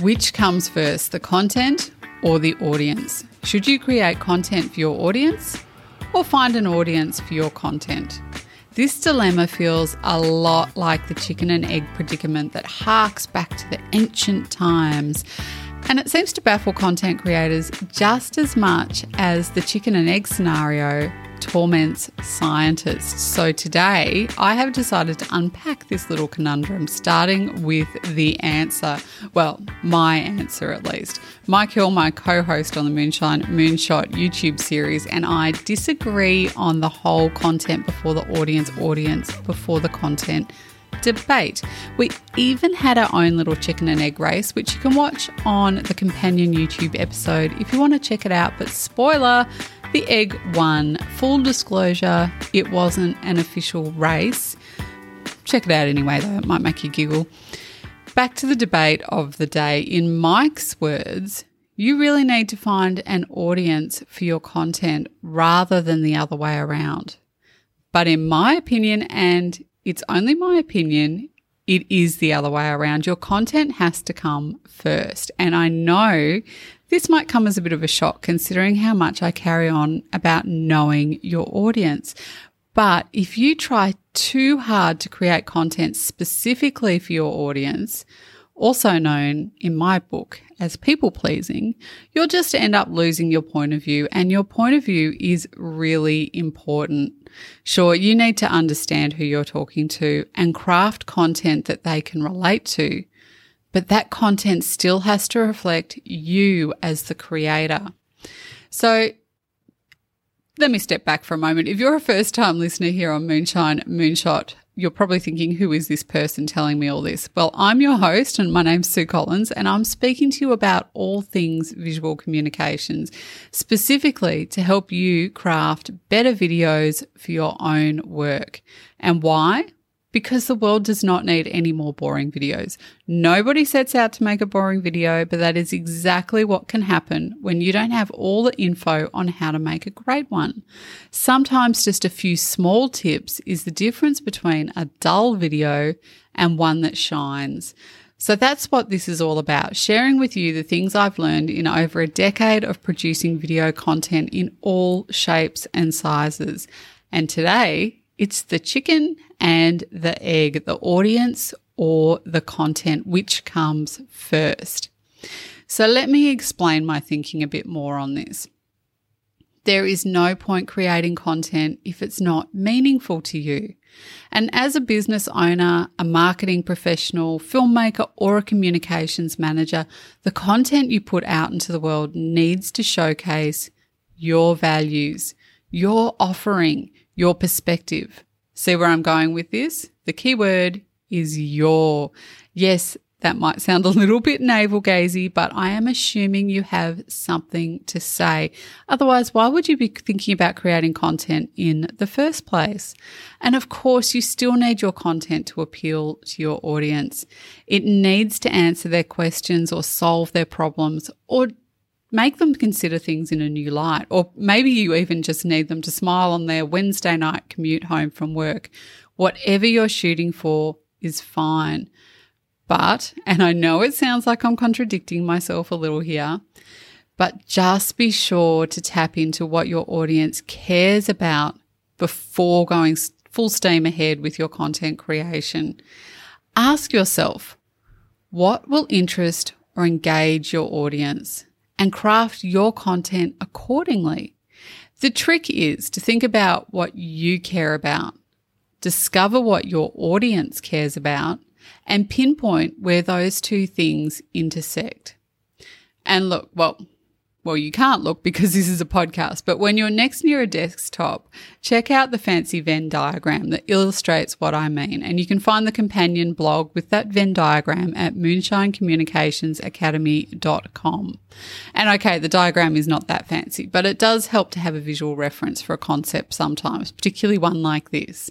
Which comes first, the content or the audience? Should you create content for your audience or find an audience for your content? This dilemma feels a lot like the chicken and egg predicament that harks back to the ancient times. And it seems to baffle content creators just as much as the chicken and egg scenario torments scientists. So today I have decided to unpack this little conundrum, starting with the answer. Well, my answer at least. Mike Hill, my co host on the Moonshine Moonshot YouTube series, and I disagree on the whole content before the audience, audience before the content debate. We even had our own little chicken and egg race, which you can watch on the companion YouTube episode if you want to check it out. But spoiler, the egg won. Full disclosure, it wasn't an official race. Check it out anyway, though, it might make you giggle. Back to the debate of the day. In Mike's words, you really need to find an audience for your content rather than the other way around. But in my opinion, and it's only my opinion, it is the other way around. Your content has to come first. And I know this might come as a bit of a shock considering how much I carry on about knowing your audience. But if you try too hard to create content specifically for your audience, also known in my book as people pleasing, you'll just end up losing your point of view. And your point of view is really important. Sure, you need to understand who you're talking to and craft content that they can relate to but that content still has to reflect you as the creator. So let me step back for a moment. If you're a first time listener here on Moonshine Moonshot, you're probably thinking, who is this person telling me all this? Well, I'm your host and my name's Sue Collins and I'm speaking to you about all things visual communications, specifically to help you craft better videos for your own work. And why? Because the world does not need any more boring videos. Nobody sets out to make a boring video, but that is exactly what can happen when you don't have all the info on how to make a great one. Sometimes just a few small tips is the difference between a dull video and one that shines. So that's what this is all about sharing with you the things I've learned in over a decade of producing video content in all shapes and sizes. And today it's the chicken and the egg, the audience or the content, which comes first. So let me explain my thinking a bit more on this. There is no point creating content if it's not meaningful to you. And as a business owner, a marketing professional, filmmaker, or a communications manager, the content you put out into the world needs to showcase your values, your offering, your perspective. See where I'm going with this? The key word is your. Yes, that might sound a little bit navel gazy, but I am assuming you have something to say. Otherwise, why would you be thinking about creating content in the first place? And of course, you still need your content to appeal to your audience. It needs to answer their questions or solve their problems or make them consider things in a new light. Or maybe you even just need them to smile on their Wednesday night commute home from work. Whatever you're shooting for is fine. But, and I know it sounds like I'm contradicting myself a little here, but just be sure to tap into what your audience cares about before going full steam ahead with your content creation. Ask yourself, what will interest or engage your audience? And craft your content accordingly. The trick is to think about what you care about, discover what your audience cares about, and pinpoint where those two things intersect. And look, well, well, you can't look because this is a podcast, but when you're next near a desktop, check out the fancy Venn diagram that illustrates what I mean. And you can find the companion blog with that Venn diagram at moonshinecommunicationsacademy.com. And okay, the diagram is not that fancy, but it does help to have a visual reference for a concept sometimes, particularly one like this.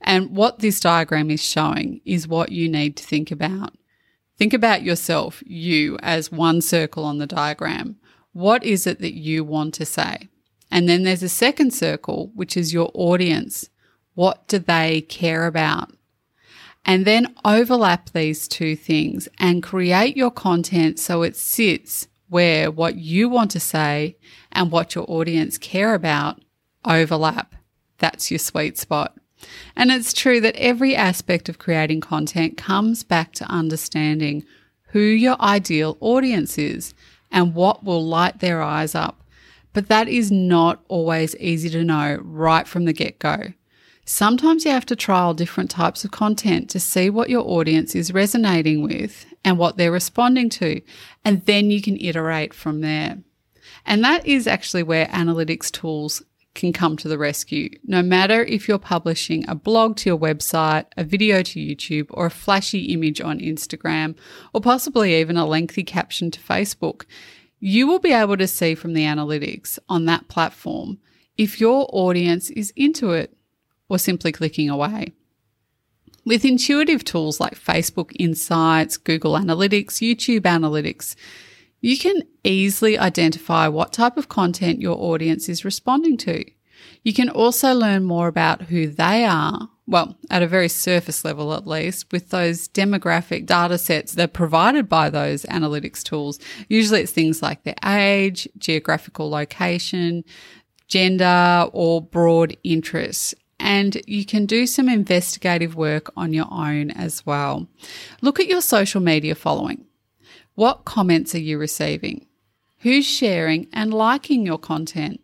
And what this diagram is showing is what you need to think about. Think about yourself, you, as one circle on the diagram. What is it that you want to say? And then there's a second circle, which is your audience. What do they care about? and then overlap these two things and create your content so it sits where what you want to say and what your audience care about overlap. That's your sweet spot. And it's true that every aspect of creating content comes back to understanding who your ideal audience is and what will light their eyes up. But that is not always easy to know right from the get go. Sometimes you have to trial different types of content to see what your audience is resonating with and what they're responding to, and then you can iterate from there. And that is actually where analytics tools can come to the rescue. No matter if you're publishing a blog to your website, a video to YouTube, or a flashy image on Instagram, or possibly even a lengthy caption to Facebook, you will be able to see from the analytics on that platform if your audience is into it or simply clicking away. With intuitive tools like Facebook Insights, Google Analytics, YouTube Analytics, you can easily identify what type of content your audience is responding to. You can also learn more about who they are, well, at a very surface level at least, with those demographic data sets that are provided by those analytics tools. Usually it's things like their age, geographical location, gender, or broad interests and you can do some investigative work on your own as well. Look at your social media following. What comments are you receiving? Who's sharing and liking your content?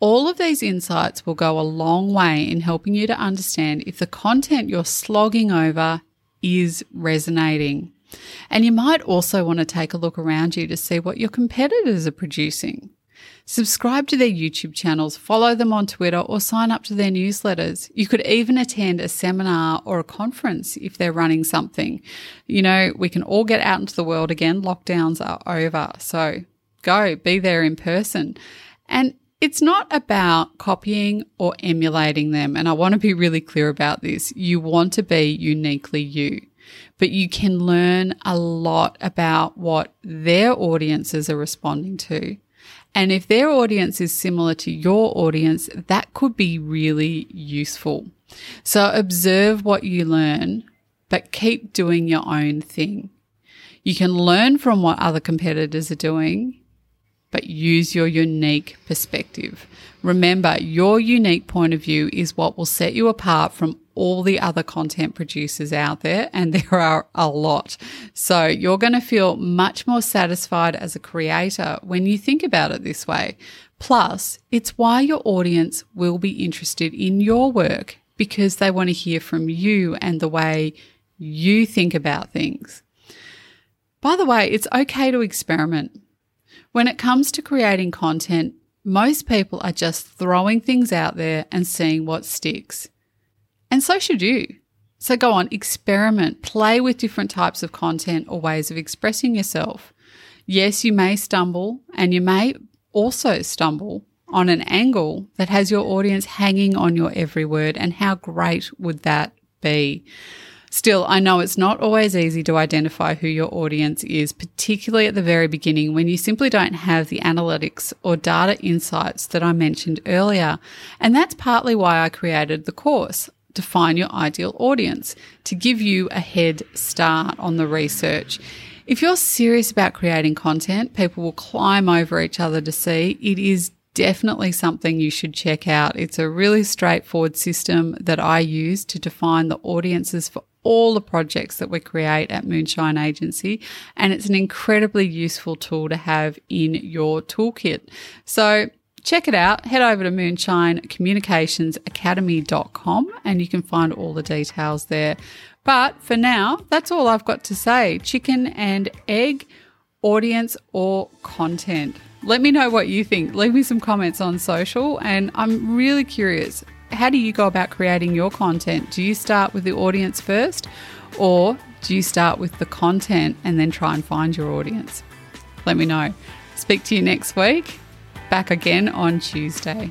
All of these insights will go a long way in helping you to understand if the content you're slogging over is resonating. And you might also want to take a look around you to see what your competitors are producing. Subscribe to their YouTube channels, follow them on Twitter, or sign up to their newsletters. You could even attend a seminar or a conference if they're running something. You know, we can all get out into the world again. Lockdowns are over. So go, be there in person. And it's not about copying or emulating them. And I want to be really clear about this. You want to be uniquely you, but you can learn a lot about what their audiences are responding to and if their audience is similar to your audience, that could be really useful. So observe what you learn, but keep doing your own thing. You can learn from what other competitors are doing, but use your unique perspective. Remember, your unique point of view is what will set you apart from all the other content producers out there, and there are a lot. So you're going to feel much more satisfied as a creator when you think about it this way. Plus, it's why your audience will be interested in your work because they want to hear from you and the way you think about things. By the way, it's okay to experiment. When it comes to creating content, most people are just throwing things out there and seeing what sticks. And so should you. So go on, experiment, play with different types of content or ways of expressing yourself. Yes, you may stumble and you may also stumble on an angle that has your audience hanging on your every word. And how great would that be? Still, I know it's not always easy to identify who your audience is, particularly at the very beginning when you simply don't have the analytics or data insights that I mentioned earlier. And that's partly why I created the course define your ideal audience to give you a head start on the research. If you're serious about creating content, people will climb over each other to see. It is definitely something you should check out. It's a really straightforward system that I use to define the audiences for all the projects that we create at Moonshine Agency. And it's an incredibly useful tool to have in your toolkit. So check it out. Head over to moonshinecommunicationsacademy.com and you can find all the details there. But for now, that's all I've got to say. Chicken and egg, audience or content. Let me know what you think. Leave me some comments on social and I'm really curious. How do you go about creating your content? Do you start with the audience first or do you start with the content and then try and find your audience? Let me know. Speak to you next week back again on Tuesday.